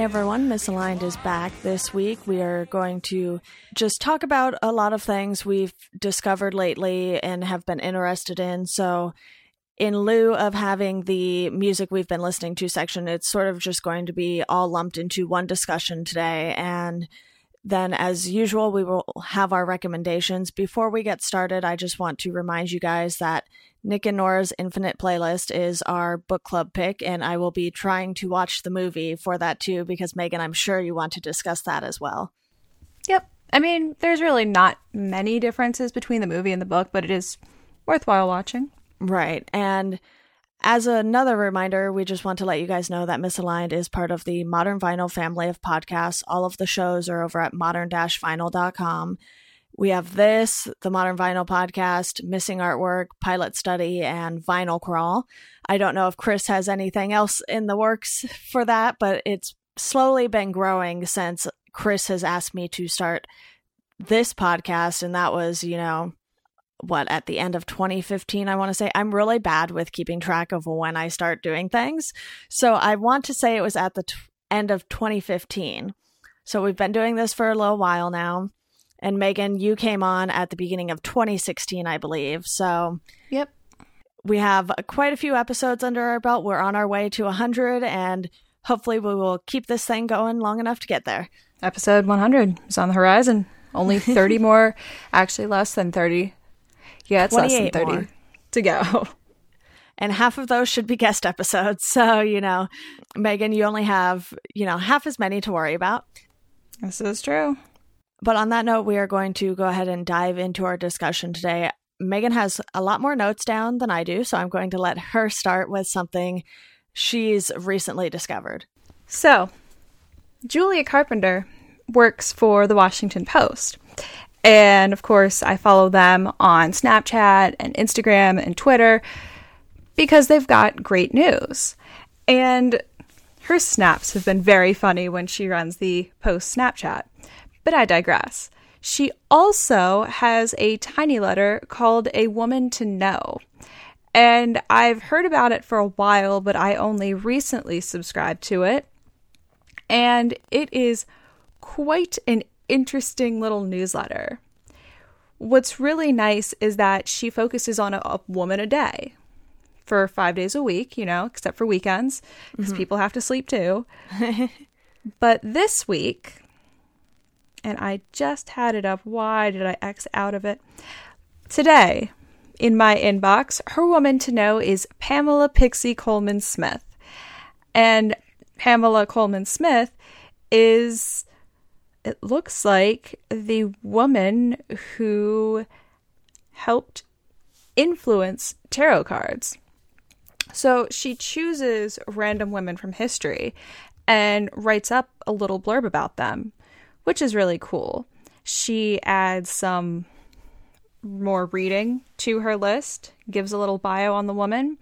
Hey everyone, Misaligned is back this week. We are going to just talk about a lot of things we've discovered lately and have been interested in. So, in lieu of having the music we've been listening to section, it's sort of just going to be all lumped into one discussion today. And then, as usual, we will have our recommendations. Before we get started, I just want to remind you guys that Nick and Nora's Infinite Playlist is our book club pick, and I will be trying to watch the movie for that too, because Megan, I'm sure you want to discuss that as well. Yep. I mean, there's really not many differences between the movie and the book, but it is worthwhile watching. Right. And as another reminder, we just want to let you guys know that Misaligned is part of the Modern Vinyl family of podcasts. All of the shows are over at modern-vinyl.com. We have this, the Modern Vinyl podcast, Missing Artwork, Pilot Study, and Vinyl Crawl. I don't know if Chris has anything else in the works for that, but it's slowly been growing since Chris has asked me to start this podcast. And that was, you know, what, at the end of 2015, I want to say. I'm really bad with keeping track of when I start doing things. So I want to say it was at the t- end of 2015. So we've been doing this for a little while now. And Megan, you came on at the beginning of 2016, I believe. So, Yep. we have quite a few episodes under our belt. We're on our way to 100, and hopefully, we will keep this thing going long enough to get there. Episode 100 is on the horizon. Only 30 more, actually less than 30. Yeah, it's less than 30 more. to go. And half of those should be guest episodes. So, you know, Megan, you only have, you know, half as many to worry about. This is true. But on that note, we are going to go ahead and dive into our discussion today. Megan has a lot more notes down than I do, so I'm going to let her start with something she's recently discovered. So, Julia Carpenter works for the Washington Post. And of course, I follow them on Snapchat and Instagram and Twitter because they've got great news. And her snaps have been very funny when she runs the Post Snapchat. But I digress. She also has a tiny letter called A Woman to Know. And I've heard about it for a while, but I only recently subscribed to it. And it is quite an interesting little newsletter. What's really nice is that she focuses on a, a woman a day for five days a week, you know, except for weekends, because mm-hmm. people have to sleep too. but this week, and I just had it up. Why did I X out of it? Today, in my inbox, her woman to know is Pamela Pixie Coleman Smith. And Pamela Coleman Smith is, it looks like, the woman who helped influence tarot cards. So she chooses random women from history and writes up a little blurb about them, which is really cool. She adds some more reading to her list, gives a little bio on the woman,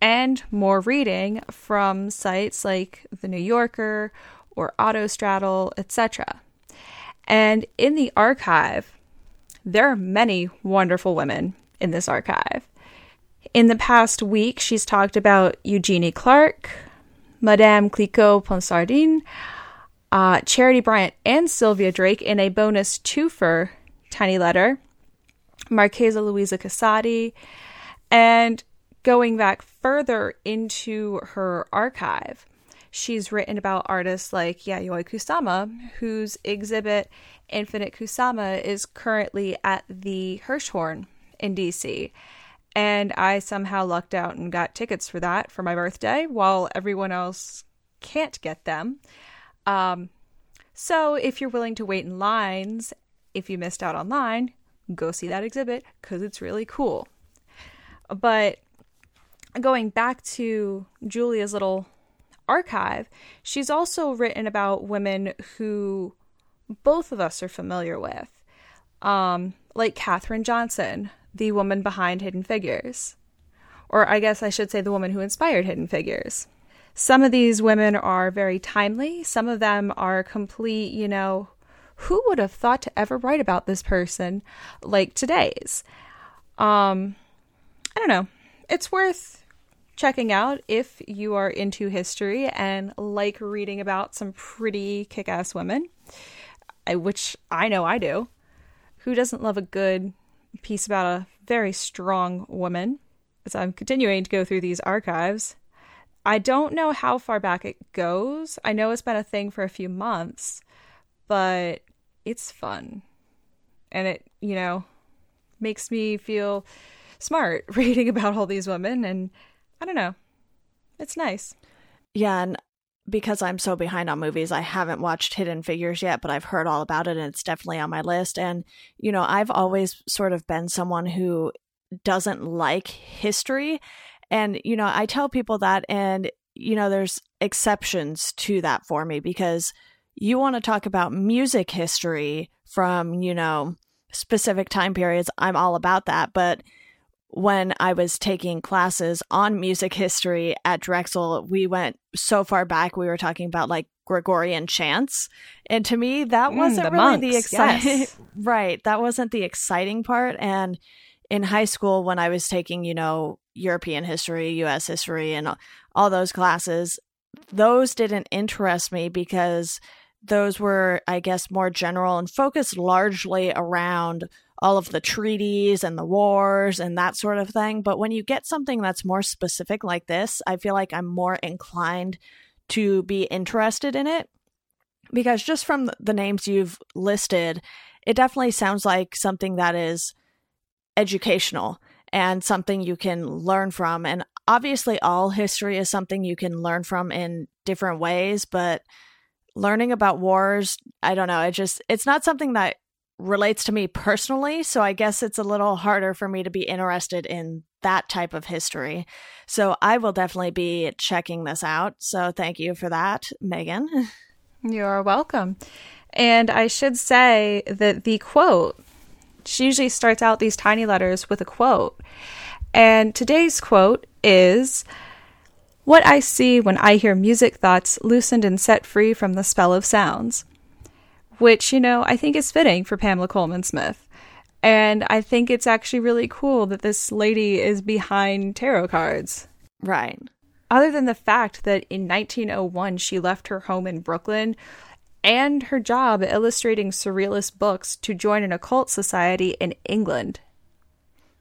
and more reading from sites like The New Yorker or Autostraddle, etc. And in the archive, there are many wonderful women in this archive. In the past week, she's talked about Eugenie Clark, Madame Clicquot Ponsardin, uh, Charity Bryant, and Sylvia Drake in a bonus twofer tiny letter, Marchesa Luisa Casati, and going back further into her archive, she's written about artists like Yayoi Kusama, whose exhibit Infinite Kusama is currently at the Hirshhorn in DC. And I somehow lucked out and got tickets for that for my birthday while everyone else can't get them. Um, so if you're willing to wait in lines, if you missed out online, go see that exhibit because it's really cool. But going back to Julia's little archive, she's also written about women who both of us are familiar with, um, like Katherine Johnson, the woman behind Hidden Figures. Or I guess I should say the woman who inspired Hidden Figures. Some of these women are very timely, some of them are complete, you know, who would have thought to ever write about this person like today's? Um, I don't know. It's worth checking out if you are into history and like reading about some pretty kick ass women, which I know I do. Who doesn't love a good piece about a very strong woman? As I'm continuing to go through these archives, I don't know how far back it goes. I know it's been a thing for a few months, but it's fun. And it, you know, makes me feel smart reading about all these women and I don't know. It's nice. Yeah, and because I'm so behind on movies, I haven't watched Hidden Figures yet, but I've heard all about it and it's definitely on my list. And, you know, I've always sort of been someone who doesn't like history. And, you know, I tell people that, and, you know, there's exceptions to that for me because you want to talk about music history from, you know, specific time periods. I'm all about that. But, when I was taking classes on music history at Drexel, we went so far back. We were talking about like Gregorian chants, and to me, that mm, wasn't really monks, the exciting. Yes. right, that wasn't the exciting part. And in high school, when I was taking, you know, European history, U.S. history, and all those classes, those didn't interest me because those were, I guess, more general and focused largely around all of the treaties and the wars and that sort of thing. But when you get something that's more specific like this, I feel like I'm more inclined to be interested in it because just from the names you've listed, it definitely sounds like something that is educational and something you can learn from. And obviously, all history is something you can learn from in different ways, but learning about wars, I don't know, it just, it's not something that relates to me personally. So I guess it's a little harder for me to be interested in that type of history. So I will definitely be checking this out. So thank you for that, Megan. You're welcome. And I should say that the quote, she usually starts out these tiny letters with a quote. And today's quote is What I see when I hear music thoughts loosened and set free from the spell of sounds which, you know, I think is fitting for Pamela Coleman Smith. And I think it's actually really cool that this lady is behind tarot cards. Right. Other than the fact that in 1901 she left her home in Brooklyn and her job illustrating surrealist books to join an occult society in England.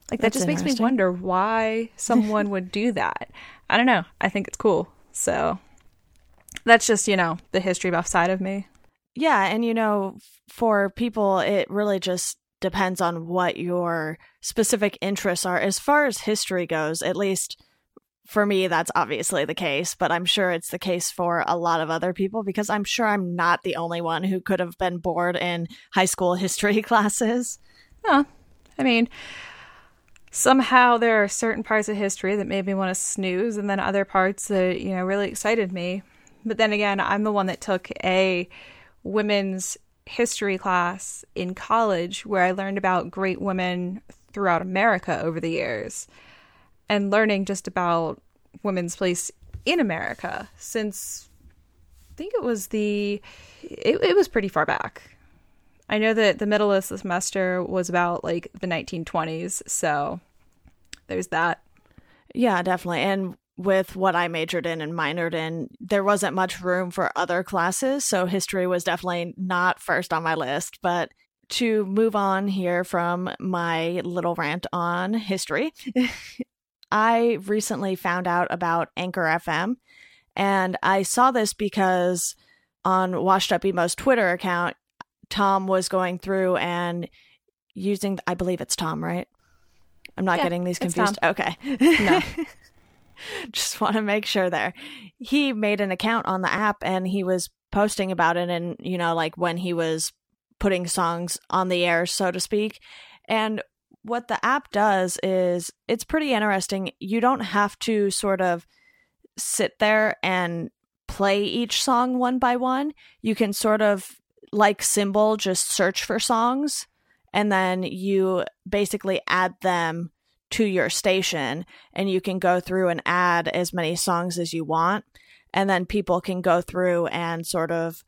Like that That's just makes me wonder why someone would do that. I don't know. I think it's cool. So that's just, you know, the history buff side of me. Yeah, and you know, for people, it really just depends on what your specific interests are. As far as history goes, at least for me, that's obviously the case, but I'm sure it's the case for a lot of other people because I'm sure I'm not the only one who could have been bored in high school history classes. Huh. I mean, somehow there are certain parts of history that made me want to snooze, and then other parts that, you know, really excited me. But then again, I'm the one that took a women's history class in college where I learned about great women throughout America over the years and learning just about women's place in America since I think it was the it, it was pretty far back. I know that the middle of the semester was about like the 1920s, so there's that. Yeah, definitely. And with what I majored in and minored in, there wasn't much room for other classes. So history was definitely not first on my list. But to move on here from my little rant on history, I recently found out about Anchor FM. And I saw this because on Washed Up Emo's Twitter account, Tom was going through and using, I believe it's Tom, right? I'm not yeah, getting these confused. Okay. No. just want to make sure there. He made an account on the app and he was posting about it and, you know, like when he was putting songs on the air, so to speak. And what the app does is it's pretty interesting. You don't have to sort of sit there and play each song one by one. You can sort of like Cymbal just search for songs and then you basically add them to your station and you can go through and add as many songs as you want and then people can go through and sort of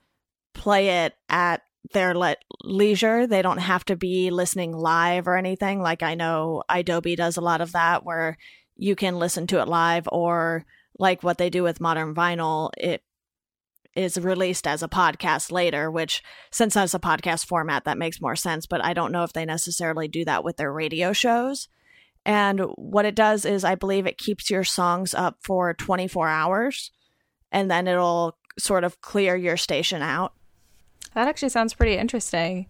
play it at their le- leisure they don't have to be listening live or anything like i know idobi does a lot of that where you can listen to it live or like what they do with modern vinyl, it is released as a podcast later, which since that's a podcast format, that makes more sense. But I don't know if they necessarily do that with their radio shows. And what it does is, I believe it keeps your songs up for 24 hours and then it'll sort of clear your station out. That actually sounds pretty interesting.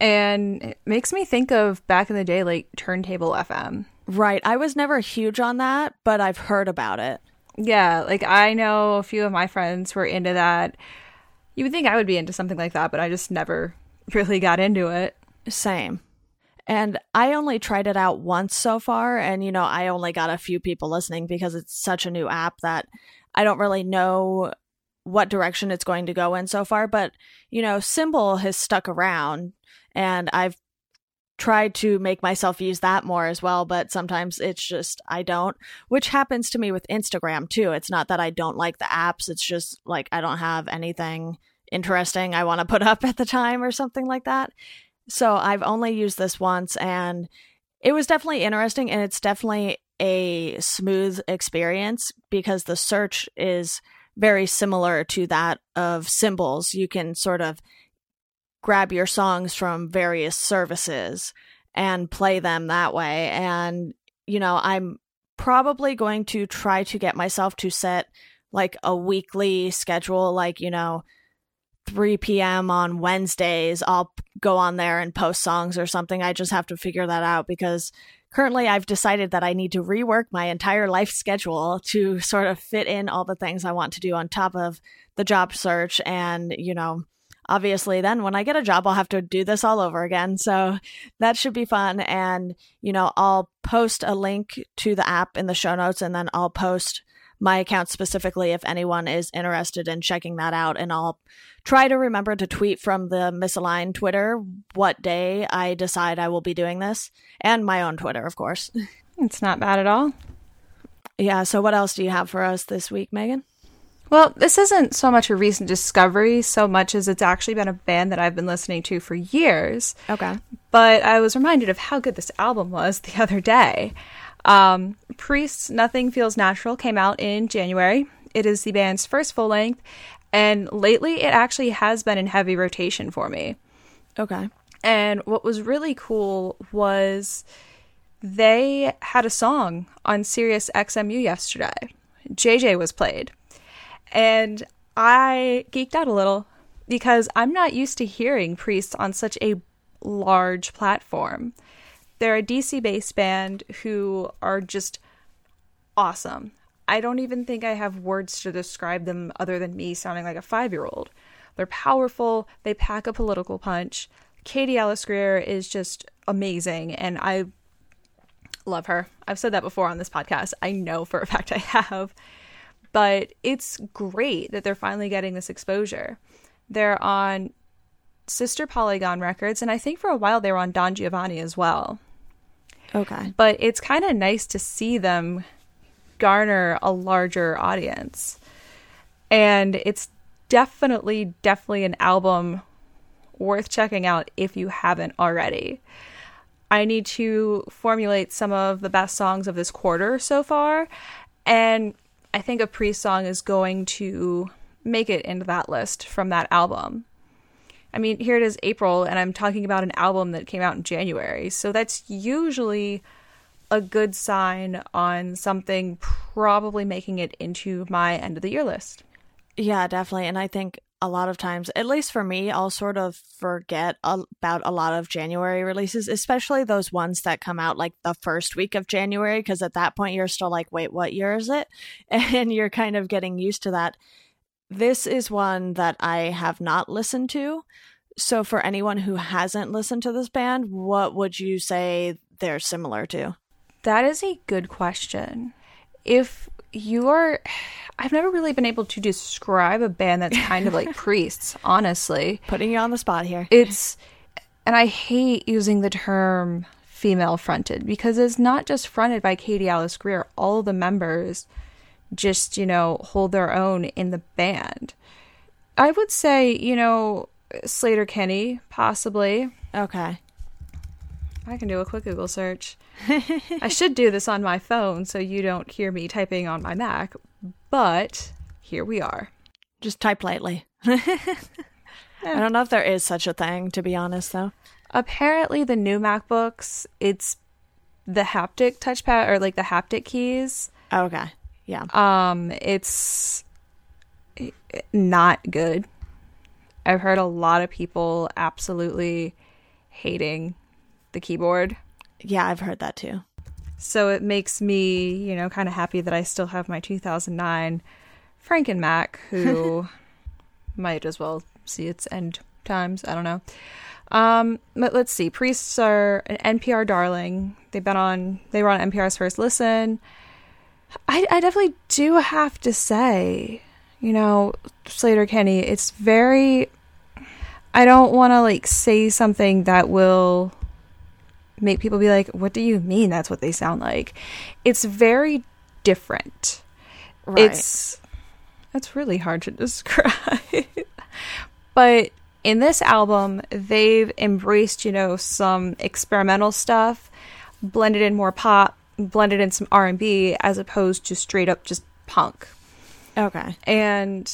And it makes me think of back in the day, like Turntable FM. Right. I was never huge on that, but I've heard about it. Yeah. Like I know a few of my friends were into that. You would think I would be into something like that, but I just never really got into it. Same. And I only tried it out once so far. And, you know, I only got a few people listening because it's such a new app that I don't really know what direction it's going to go in so far. But, you know, Cymbal has stuck around and I've tried to make myself use that more as well. But sometimes it's just, I don't, which happens to me with Instagram too. It's not that I don't like the apps, it's just like I don't have anything interesting I want to put up at the time or something like that. So I've only used this once and it was definitely interesting and it's definitely a smooth experience because the search is very similar to that of Cymbal's. You can sort of grab your songs from various services and play them that way. And, you know, I'm probably going to try to get myself to set like a weekly schedule, like, you know, 3 p.m. on Wednesdays, I'll go on there and post songs or something. I just have to figure that out because currently I've decided that I need to rework my entire life schedule to sort of fit in all the things I want to do on top of the job search. And, you know, obviously then when I get a job, I'll have to do this all over again. So that should be fun. And, you know, I'll post a link to the app in the show notes and then I'll post my account specifically if anyone is interested in checking that out. And I'll try to remember to tweet from the misaligned Twitter what day I decide I will be doing this and my own Twitter, of course. It's not bad at all. Yeah. So, what else do you have for us this week, Megan? Well, this isn't so much a recent discovery, so much as it's actually been a band that I've been listening to for years. Okay. But I was reminded of how good this album was the other day. Um, Priest's Nothing Feels Natural came out in January. It is the band's first full length, and lately it actually has been in heavy rotation for me. Okay. And what was really cool was they had a song on Sirius XMU yesterday. JJ was played. And I geeked out a little because I'm not used to hearing priests on such a large platform. They're a DC based band who are just awesome. I don't even think I have words to describe them other than me sounding like a five year old. They're powerful, they pack a political punch. Katie Alice Greer is just amazing, and I love her. I've said that before on this podcast. I know for a fact I have. But it's great that they're finally getting this exposure. They're on Sister Polygon Records, and I think for a while they were on Don Giovanni as well. Okay. But it's kind of nice to see them garner a larger audience. And it's definitely, definitely an album worth checking out if you haven't already. I need to formulate some of the best songs of this quarter so far, and I think a pre song is going to make it into that list from that album. I mean, here it is April, and I'm talking about an album that came out in January. So that's usually a good sign on something probably making it into my end of the year list. Yeah, definitely. And I think a lot of times, at least for me, I'll sort of forget about a lot of January releases, especially those ones that come out like the first week of January, because at that point you're still like, wait, what year is it? And you're kind of getting used to that. This is one that I have not listened to. So, for anyone who hasn't listened to this band, what would you say they're similar to? That is a good question. If you are, I've never really been able to describe a band that's kind of like priests, honestly. Putting you on the spot here. It's, and I hate using the term female fronted because it's not just fronted by Katie Alice Greer. All the members just, you know, hold their own in the band. I would say, you know, Sleater-Kinney, possibly. Okay. I can do a quick Google search. I should do this on my phone so you don't hear me typing on my Mac, but here we are. Just type lightly. I don't know if there is such a thing, to be honest, though. Apparently, the new MacBooks, it's the haptic touchpad or like the haptic keys. Okay. Yeah. Um, it's not good. I've heard a lot of people absolutely hating the keyboard. Yeah, I've heard that too. So it makes me, you know, kind of happy that I still have my 2009 Franken Mac, who might as well see its end times. I don't know. Um, but let's see. Priests are an NPR darling. They've been on. They were on NPR's First Listen. I, I definitely do have to say, you know, Sleater-Kinney, It's very. I don't want to like say something that will make people be like, "What do you mean? That's what they sound like?" It's very different. Right. It's it's really hard to describe. but in this album, they've embraced, you know, some experimental stuff, blended in more pop, blended in some R&B as opposed to straight up just punk. Okay. And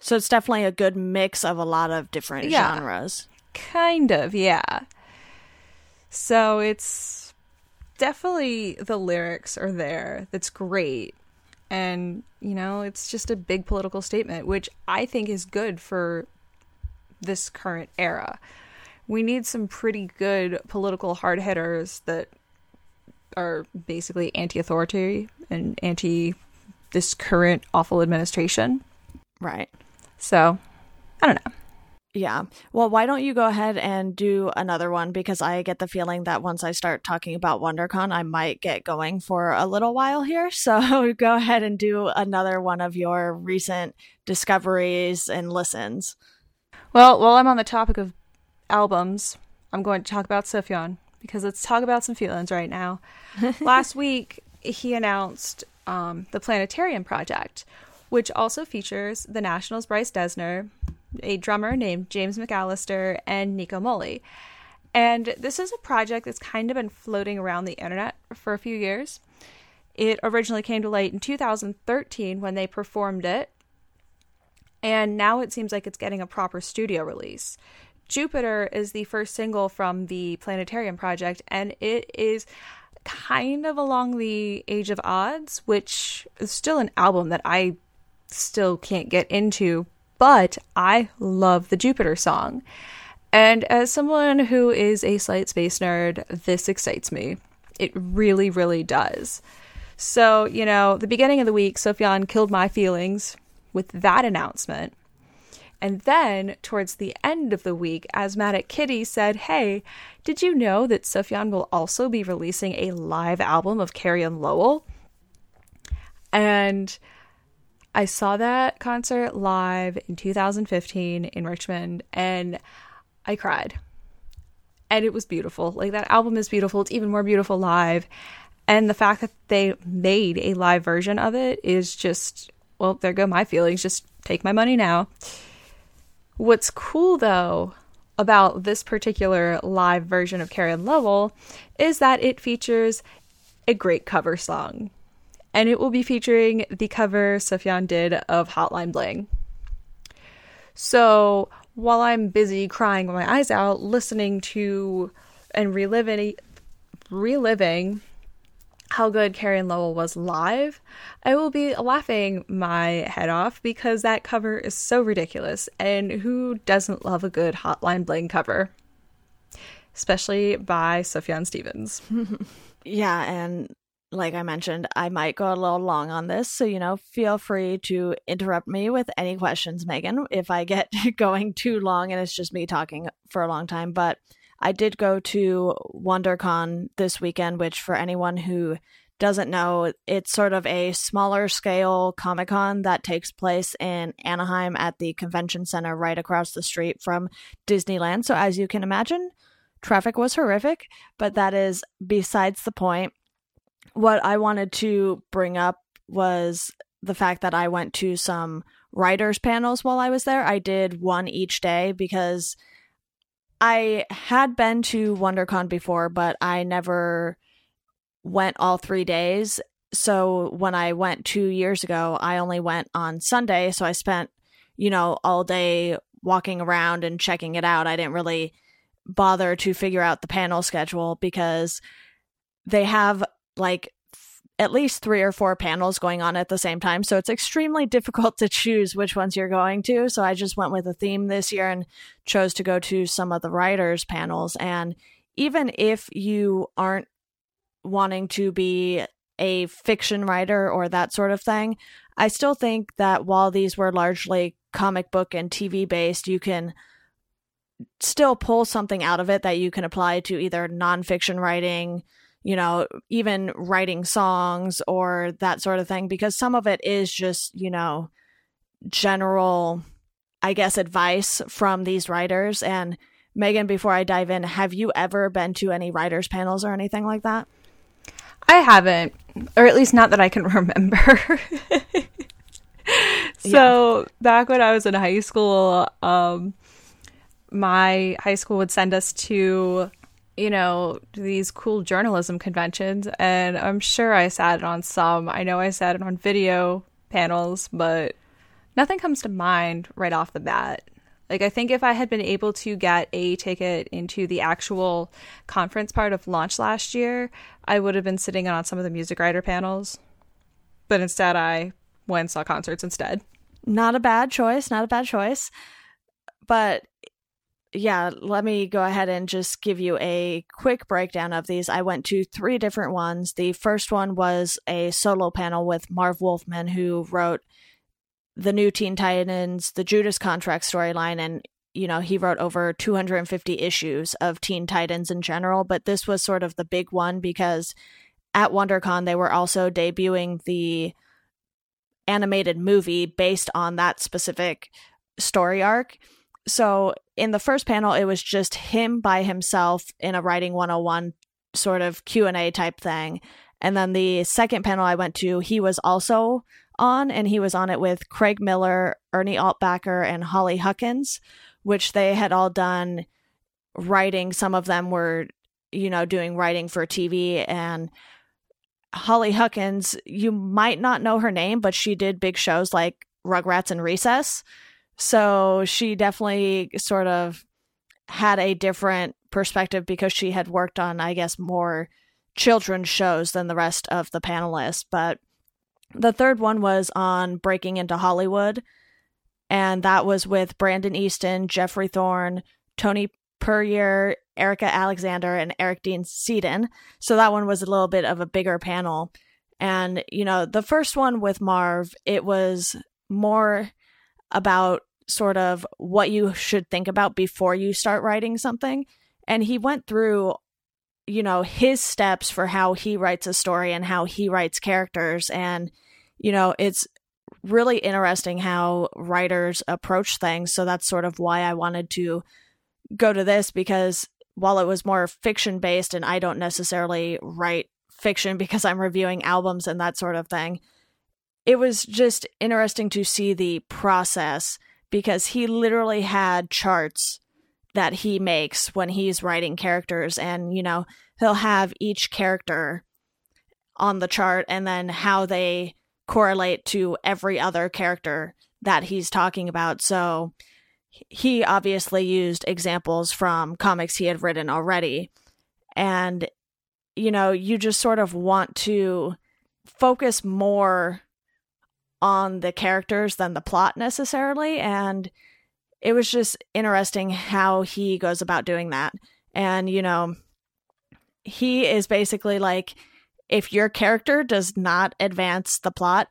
So it's definitely a good mix of a lot of different Yeah. genres. kind of, yeah. So it's definitely the lyrics are there. That's great. And, you know, it's just a big political statement, which I think is good for this current era. We need some pretty good political hard hitters that are basically anti authority and anti this current awful administration. Right. So, I don't know. Yeah. Well, why don't you go ahead and do another one because I get the feeling that once I start talking about WonderCon, I might get going for a little while here. So go ahead and do another one of your recent discoveries and listens. Well, while I'm on the topic of albums, I'm going to talk about Sufjan because let's talk about some feelings right now. Last week, he announced um, the Planetarium Project, which also features the Nationals' Bryce Dessner, a drummer named James McAllister, and Nico Muhly. And this is a project that's kind of been floating around the internet for a few years. It originally came to light in 2013 when they performed it and now it seems like it's getting a proper studio release. Jupiter is the first single from the Planetarium project, and it is kind of along the Age of Adz, which is still an album that I still can't get into, but I love the Jupiter song. And as someone who is a slight space nerd, this excites me. It really, really does. So, you know, the beginning of the week, Sufjan killed my feelings with that announcement. And then, towards the end of the week, Asthmatic Kitty said, Hey, did you know that Sufjan will also be releasing a live album of Carrie and Lowell? And I saw that concert live in 2015 in Richmond, and I cried. And it was beautiful. Like, that album is beautiful. It's even more beautiful live. And the fact that they made a live version of it is just, well, there go my feelings. Just take my money now. What's cool though about this particular live version of Carrie and Lowell is that it features a great cover song. And it will be featuring the cover Sufjan did of Hotline Bling. So while I'm busy crying my eyes out, listening to and reliving reliving how good Carrie and Lowell was live, I will be laughing my head off because that cover is so ridiculous. And who doesn't love a good Hotline Bling cover? Especially by Sufjan Stevens. Yeah, and like I mentioned, I might go a little long on this, so you know, feel free to interrupt me with any questions, Megan, if I get going too long and it's just me talking for a long time. But I did go to WonderCon this weekend, which for anyone who doesn't know, it's sort of a smaller scale Comic Con that takes place in Anaheim at the convention center right across the street from Disneyland. So as you can imagine, traffic was horrific, but that is besides the point. What I wanted to bring up was the fact that I went to some writers panels while I was there. I did one each day because I had been to WonderCon before, but I never went all three days. So when I went two years ago, I only went on Sunday. So I spent, you know, all day walking around and checking it out. I didn't really bother to figure out the panel schedule because they have like at least three or four panels going on at the same time. So it's extremely difficult to choose which ones you're going to. So I just went with a theme this year and chose to go to some of the writers' panels. And even if you aren't wanting to be a fiction writer or that sort of thing, I still think that while these were largely comic book and TV based, you can still pull something out of it that you can apply to either nonfiction writing you know, even writing songs or that sort of thing, because some of it is just, you know, general, I guess, advice from these writers. And Megan, before I dive in, have you ever been to any writers' panels or anything like that? I haven't, or at least not that I can remember. so yeah. back when I was in high school, um, my high school would send us to you know, these cool journalism conventions, and I'm sure I sat on some. I know I sat on video panels, but nothing comes to mind right off the bat. Like, I think if I had been able to get a ticket into the actual conference part of launch last year, I would have been sitting on some of the music writer panels. But instead, I went and saw concerts instead. Not a bad choice. Not a bad choice. But yeah, let me go ahead and just give you a quick breakdown of these. I went to three different ones. The first one was a solo panel with Marv Wolfman, who wrote the new Teen Titans, the Judas Contract storyline, and you know, he wrote over 250 issues of Teen Titans in general, but this was sort of the big one because at WonderCon they were also debuting the animated movie based on that specific story arc. So in the first panel it was just him by himself in a writing 101 sort of q&a type thing. And then the second panel i went to he was also on and he was on it with craig miller ernie altbacker and holly huckins which they had all done writing. Some of them were you know doing writing for tv and holly huckins you might not know her name but she did big shows like rugrats and recess so she definitely sort of had a different perspective because she had worked on, I guess, more children's shows than the rest of the panelists. But the third one was on breaking into Hollywood, and that was with Brandon Easton, Jeffrey Thorne, Tony Puryear, Erika Alexander, and Eric Dean Seaton. So that one was a little bit of a bigger panel. And, you know, the first one with Marv, it was more about sort of what you should think about before you start writing something. And he went through, you know, his steps for how he writes a story and how he writes characters. And, you know, it's really interesting how writers approach things. So that's sort of why I wanted to go to this because while it was more fiction based and I don't necessarily write fiction because I'm reviewing albums and that sort of thing, it was just interesting to see the process because he literally had charts that he makes when he's writing characters and you know he'll have each character on the chart and then how they correlate to every other character that he's talking about. So he obviously used examples from comics he had written already. And you know you just sort of want to focus more on the characters than the plot necessarily. And it was just interesting how he goes about doing that. And, you know, he is basically like, if your character does not advance the plot,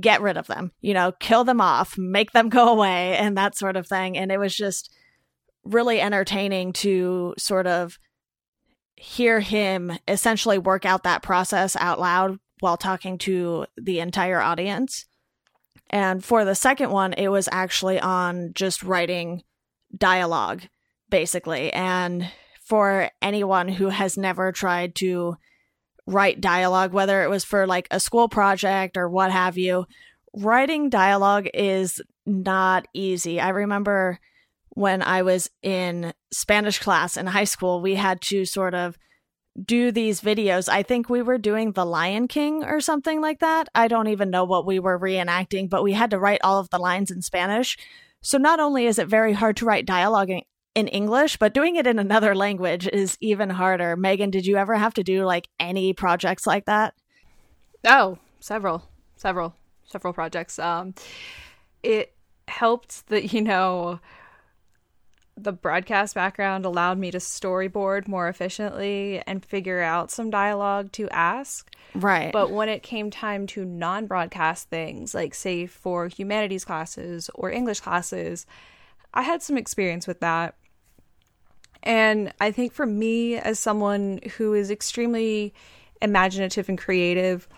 get rid of them, you know, kill them off, make them go away, and that sort of thing. And it was just really entertaining to sort of hear him essentially work out that process out loud while talking to the entire audience. And for the second one, it was actually on just writing dialogue, basically. And for anyone who has never tried to write dialogue, whether it was for like a school project or what have you, writing dialogue is not easy. I remember when I was in Spanish class in high school, we had to sort of do these videos. I think we were doing The Lion King or something like that. I don't even know what we were reenacting, but we had to write all of the lines in Spanish. So not only is it very hard to write dialogue in, in English, but doing it in another language is even harder. Megan, did you ever have to do like any projects like that? Oh, several, several, several projects. Um, it helped that, you know, the broadcast background allowed me to storyboard more efficiently and figure out some dialogue to ask. Right. But when it came time to non broadcast things, like say for humanities classes or English classes, I had some experience with that. And I think for me, as someone who is extremely imaginative and creative,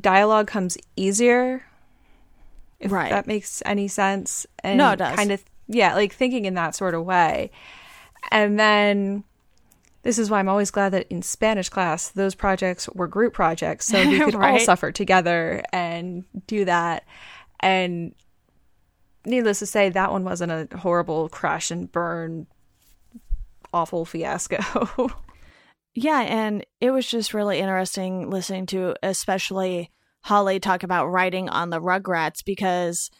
dialogue comes easier. If right. that makes any sense. And no, it does. kind of yeah, like thinking in that sort of way. And then this is why I'm always glad that in Spanish class, those projects were group projects. So we could right. all suffer together and do that. And needless to say, that one wasn't a horrible crash and burn, awful fiasco. yeah. And it was just really interesting listening to, especially Holly talk about writing on the Rugrats because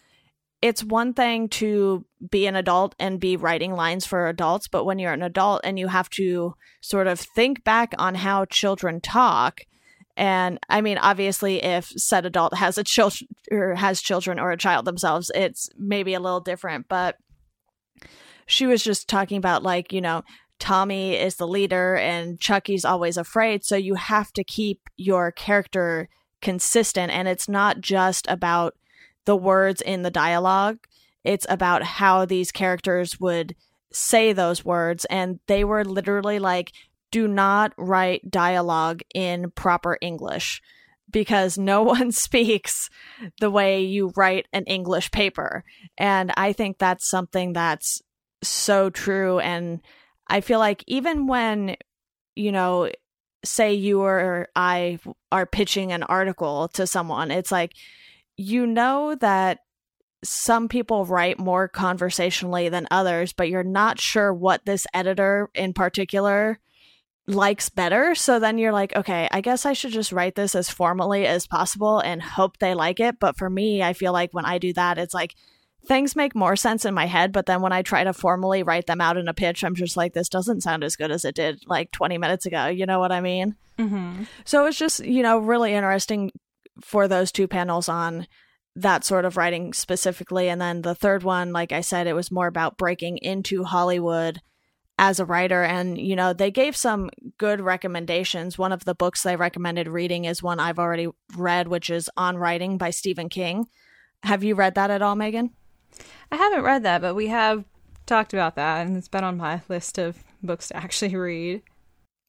it's one thing to be an adult and be writing lines for adults, but when you're an adult and you have to sort of think back on how children talk, and I mean, obviously, if said adult has a child or has children or a child themselves, it's maybe a little different. But she was just talking about like you know Tommy is the leader and Chucky's always afraid, so you have to keep your character consistent, and it's not just about the words in the dialogue. It's about how these characters would say those words. And they were literally like, do not write dialogue in proper English because no one speaks the way you write an English paper. And I think that's something that's so true. And I feel like even when, you know, say you or I are pitching an article to someone, it's like, you know that some people write more conversationally than others, but you're not sure what this editor in particular likes better. So then you're like, okay, I guess I should just write this as formally as possible and hope they like it. But for me, I feel like when I do that, it's like things make more sense in my head. But then when I try to formally write them out in a pitch, I'm just like, this doesn't sound as good as it did like 20 minutes ago. You know what I mean? Mm-hmm. So it's just, you know, really interesting for those two panels on that sort of writing specifically. And then the third one, like I said, it was more about breaking into Hollywood as a writer. And, you know, they gave some good recommendations. One of the books they recommended reading is one I've already read, which is On Writing by Stephen King. Have you read that at all, Megan? I haven't read that, but we have talked about that, and it's been on my list of books to actually read.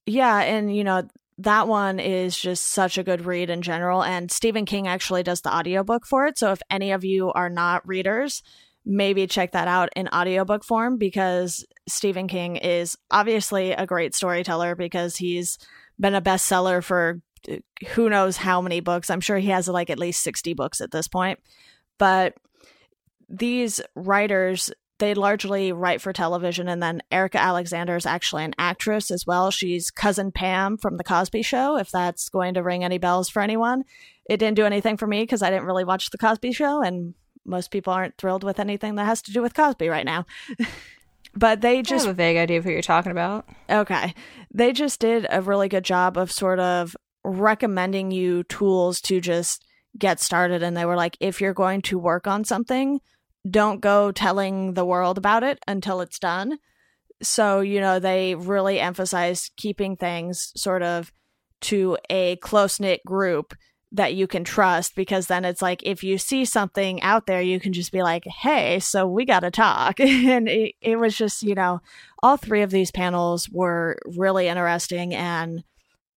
Yeah, and you know, that one is just such a good read in general and Stephen King actually does the audiobook for it. So if any of you are not readers maybe check that out in audiobook form because Stephen King is obviously a great storyteller because he's been a bestseller for uh, who knows how many books. I'm sure he has like at least 60 books at this point. But these writers they largely write for television and then Erika Alexander is actually an actress as well. She's cousin Pam from the Cosby show if that's going to ring any bells for anyone. It didn't do anything for me because I didn't really watch the Cosby show and most people aren't thrilled with anything that has to do with Cosby right now. but they just I have a vague idea of who you're talking about. Okay. They just did a really good job of sort of recommending you tools to just get started and they were like if you're going to work on something don't go telling the world about it until it's done. So, you know, they really emphasize keeping things sort of to a close knit group that you can trust because then it's like if you see something out there, you can just be like, hey, so we got to talk. and it, it was just, you know, all three of these panels were really interesting and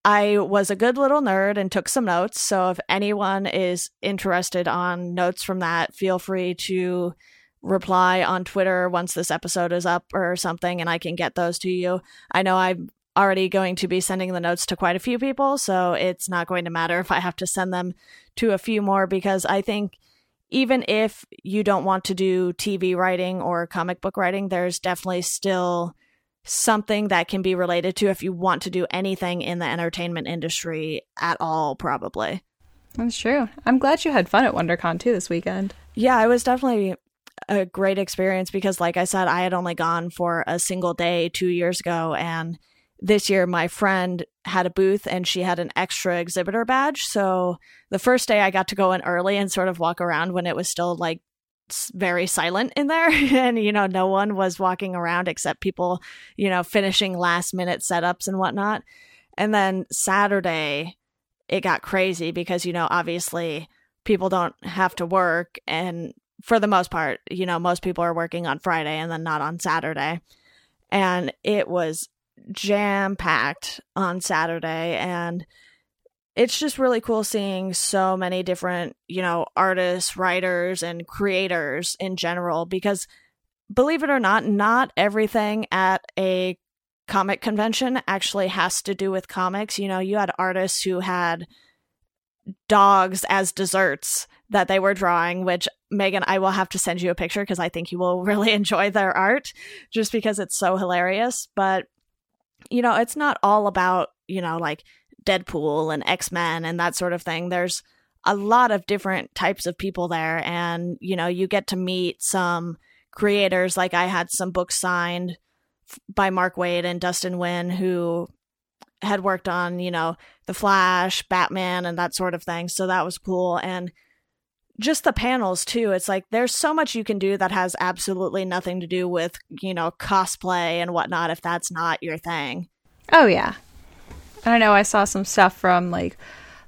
I was a good little nerd and took some notes. So if anyone is interested on notes from that, feel free to reply on Twitter once this episode is up or something and I can get those to you. I know I'm already going to be sending the notes to quite a few people, so it's not going to matter if I have to send them to a few more because I think even if you don't want to do TV writing or comic book writing, there's definitely still something that can be related to if you want to do anything in the entertainment industry at all, probably. That's true. I'm glad you had fun at WonderCon too this weekend. Yeah, it was definitely a great experience because, like I said, I had only gone for a single day two years ago. And this year, my friend had a booth and she had an extra exhibitor badge. So the first day, I got to go in early and sort of walk around when it was still like very silent in there. And you know no one was walking around except people you know finishing last minute setups and whatnot. And then saturday it got crazy because you know obviously people don't have to work. And for the most part you know most people are working on friday and then not on saturday. And it was jam packed on saturday. And it's just really cool seeing so many different you know artists writers and creators in general because believe it or not not everything at a comic convention actually has to do with comics. You know, you had artists who had dogs as desserts that they were drawing, which Megan, I will have to send you a picture because I think you will really enjoy their art just because it's so hilarious. But, you know, it's not all about, you know, like Deadpool and X Men and that sort of thing. There's a lot of different types of people there. And, you know, you get to meet some creators. Like I had some books signed by Mark Waid and Dustin Nguyen, who had worked on, you know, The Flash, Batman, and that sort of thing. So that was cool. And just the panels, too. It's like there's so much you can do that has absolutely nothing to do with, you know, cosplay and whatnot if that's not your thing. Oh, yeah. I know I saw some stuff from like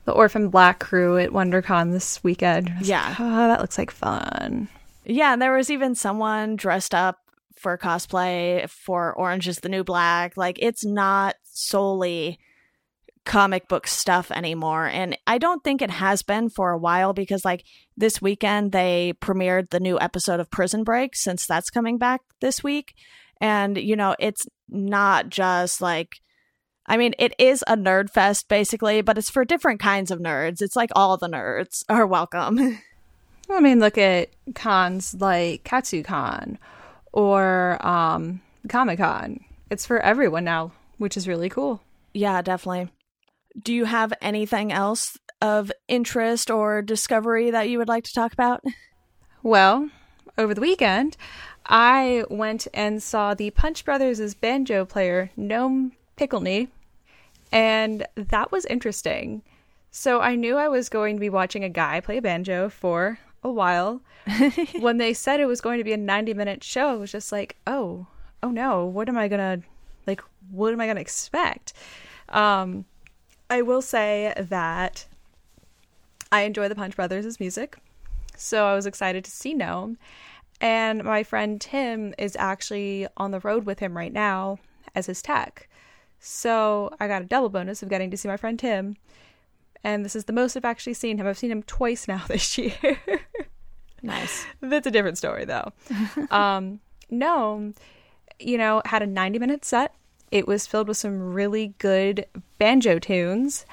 the Orphan Black crew at WonderCon this weekend. Yeah. Like, oh, that looks like fun. Yeah, and there was even someone dressed up for cosplay for Orange is the New Black. Like it's not solely comic book stuff anymore. And I don't think it has been for a while because like this weekend they premiered the new episode of Prison Break since that's coming back this week. And you know, it's not just like I mean, it is a nerd fest basically, but it's for different kinds of nerds. It's like all the nerds are welcome. I mean, look at cons like KatsuCon or um, Comic Con. It's for everyone now, which is really cool. Yeah, definitely. Do you have anything else of interest or discovery that you would like to talk about? Well, over the weekend, I went and saw the Punch Brothers' banjo player, Noam Pikelny, and that was interesting. So I knew I was going to be watching a guy play banjo for a while. when they said it was going to be a 90 minute show, I was just like, oh, oh no, what am I going to, like, what am I going to expect? Um, I will say that I enjoy the Punch Brothers' music. So I was excited to see Noam. And my friend Tim is actually on the road with him right now as his tech. So I got a double bonus of getting to see my friend Tim and this is the most I've actually seen him. I've seen him twice now this year. nice. That's a different story, though. um, no, you know, had a 90 minute set. It was filled with some really good banjo tunes.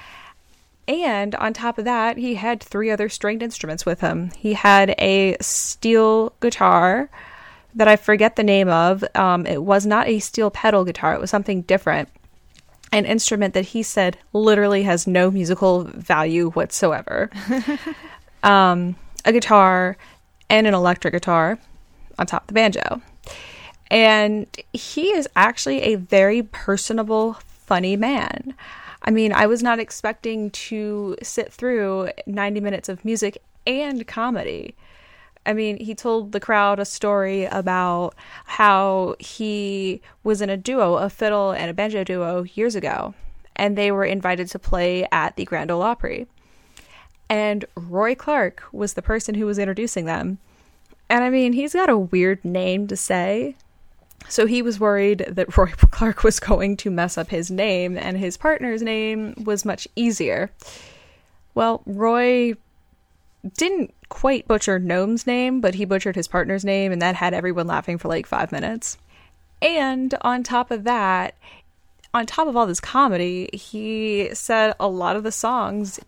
And on top of that, he had three other stringed instruments with him. He had a steel guitar that I forget the name of. Um, it was not a steel pedal guitar, it was something different an instrument that he said literally has no musical value whatsoever. um, a guitar and an electric guitar on top of the banjo. And he is actually a very personable, funny man. I mean, I was not expecting to sit through 90 minutes of music and comedy. I mean, he told the crowd a story about how he was in a duo, a fiddle and a banjo duo, years ago, and they were invited to play at the Grand Ole Opry. And Roy Clark was the person who was introducing them. And I mean, he's got a weird name to say. So he was worried that Roy Clark was going to mess up his name, and his partner's name was much easier. Well, Roy didn't quite butcher Noam's name, but he butchered his partner's name, and that had everyone laughing for like five minutes. And on top of that, on top of all this comedy, he said a lot of the songs,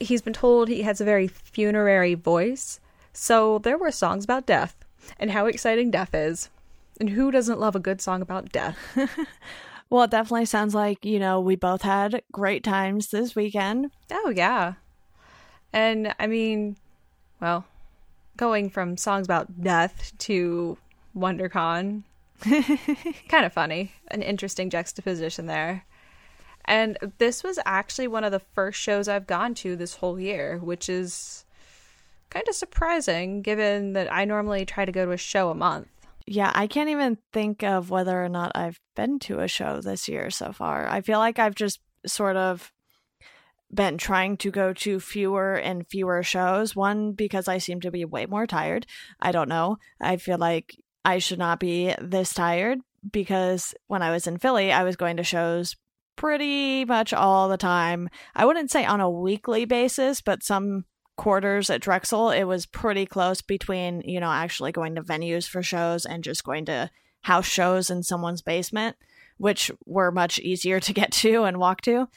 he's been told he has a very funerary voice. So there were songs about death and how exciting death is. And who doesn't love a good song about death? well, it definitely sounds like, you know, we both had great times this weekend. Oh, yeah. And I mean, well, going from songs about death to WonderCon, kind of funny. An interesting juxtaposition there. And this was actually one of the first shows I've gone to this whole year, which is kind of surprising given that I normally try to go to a show a month. Yeah, I can't even think of whether or not I've been to a show this year so far. I feel like I've just sort of been trying to go to fewer and fewer shows. One, because I seem to be way more tired. I don't know. I feel like I should not be this tired because when I was in Philly, I was going to shows pretty much all the time. I wouldn't say on a weekly basis, but some quarters at Drexel, it was pretty close between, you know, actually going to venues for shows and just going to house shows in someone's basement, which were much easier to get to and walk to.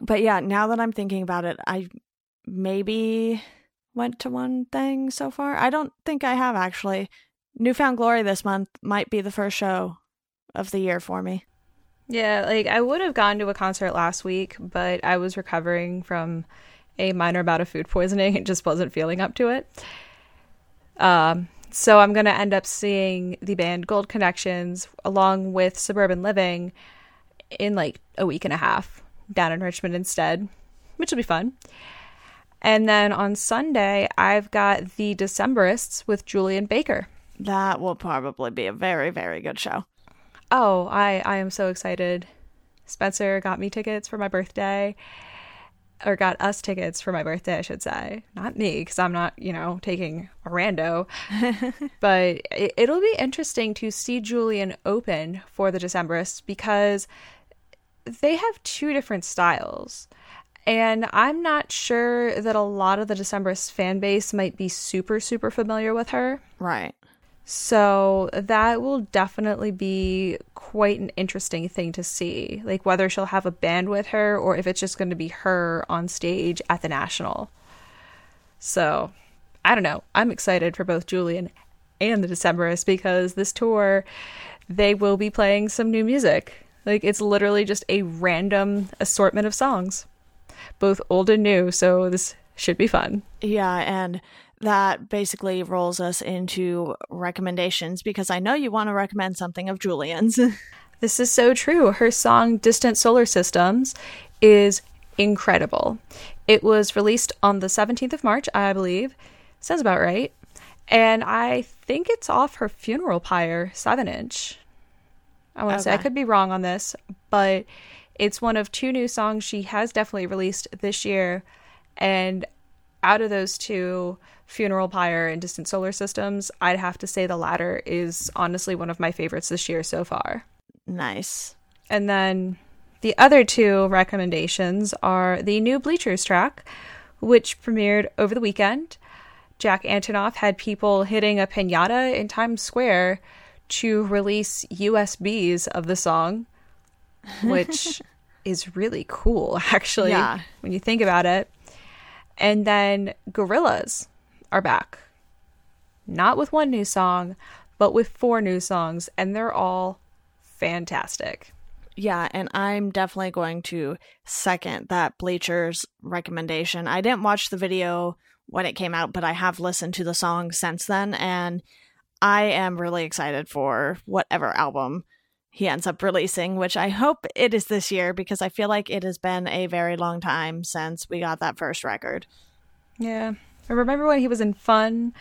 But yeah, now that I'm thinking about it, I maybe went to one thing so far. I don't think I have actually. New Found Glory this month might be the first show of the year for me. Yeah, like I would have gone to a concert last week, but I was recovering from a minor bout of food poisoning and just wasn't feeling up to it. Um, so I'm going to end up seeing the band Gold Connections along with Suburban Living in like a week and a half down in Richmond instead, which will be fun. And then on Sunday, I've got the Decemberists with Julien Baker. That will probably be a very, very good show. Oh, I, I am so excited. Spencer got me tickets for my birthday or got us tickets for my birthday, I should say. Not me, because I'm not, you know, taking a rando. but it, will be interesting to see Julien open for the Decemberists because they have two different styles. And I'm not sure that a lot of the Decemberists fan base might be super, super familiar with her. Right. So that will definitely be quite an interesting thing to see. Like whether she'll have a band with her or if it's just going to be her on stage at the National. So I don't know. I'm excited for both Julien and the Decemberists because this tour, they will be playing some new music. Like it's literally just a random assortment of songs, both old and new. So this should be fun. Yeah. And that basically rolls us into recommendations because I know you want to recommend something of Julien's. this is so true. Her song Distant Solar Systems is incredible. It was released on the 17th of March, I believe. Sounds about right. And I think it's off her funeral pyre 7 inch. I want to okay. say I could be wrong on this, but it's one of two new songs she has definitely released this year. And out of those two, Funeral Pyre and Distant Solar Systems, I'd have to say the latter is honestly one of my favorites this year so far. Nice. And then the other two recommendations are the new Bleachers track, which premiered over the weekend. Jack Antonoff had people hitting a pinata in Times Square to release USBs of the song, which is really cool, actually, yeah. when you think about it. And then Gorillaz are back. Not with one new song, but with four new songs, and they're all fantastic. Yeah, and I'm definitely going to second that Bleachers recommendation. I didn't watch the video when it came out, but I have listened to the song since then, and I am really excited for whatever album he ends up releasing, which I hope it is this year because I feel like it has been a very long time since we got that first record. Yeah. I remember when he was in Fun.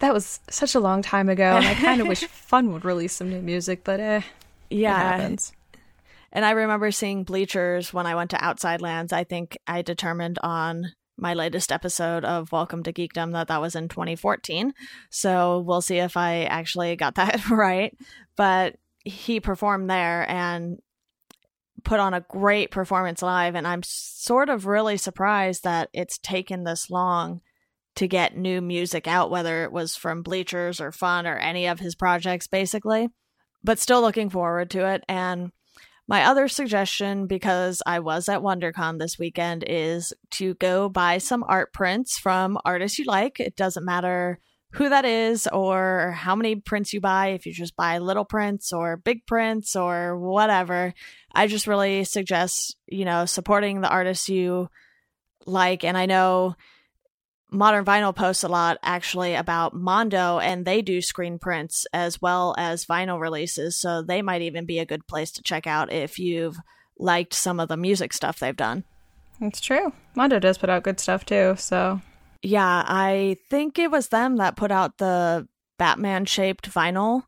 That was such a long time ago, and I kind of wish Fun would release some new music, but eh, yeah, happens. And I remember seeing Bleachers when I went to Outside Lands. I think I determined on my latest episode of Welcome to Geekdom that that was in 2014. So we'll see if I actually got that right. But he performed there and put on a great performance live. And I'm sort of really surprised that it's taken this long to get new music out, whether it was from Bleachers or Fun or any of his projects, basically. But still looking forward to it. And My other suggestion, because I was at WonderCon this weekend, is to go buy some art prints from artists you like. It doesn't matter who that is or how many prints you buy, if you just buy little prints or big prints or whatever. I just really suggest, you know, supporting the artists you like. And I know Modern Vinyl posts a lot actually about Mondo, and they do screen prints as well as vinyl releases. So they might even be a good place to check out if you've liked some of the music stuff they've done. It's true. Mondo does put out good stuff too. So yeah, I think it was them that put out the Batman shaped vinyl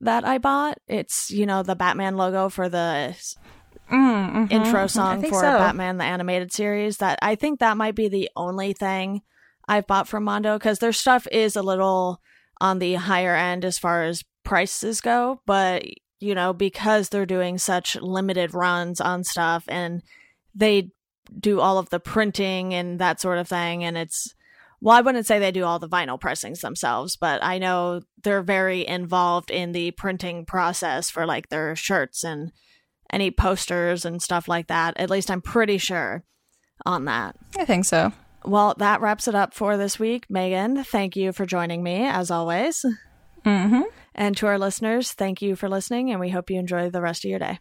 that I bought. It's, you know, the Batman logo for the mm, mm-hmm. intro song for so. Batman the animated series that I think that might be the only thing I've bought from Mondo cuz their stuff is a little on the higher end as far as prices go, but you know, because they're doing such limited runs on stuff and they do all of the printing and that sort of thing. And it's, well, I wouldn't say they do all the vinyl pressings themselves, but I know they're very involved in the printing process for like their shirts and any posters and stuff like that. At least I'm pretty sure on that. I think so. Well, that wraps it up for this week. Megan, thank you for joining me as always. Mm-hmm. And to our listeners, thank you for listening, and we hope you enjoy the rest of your day.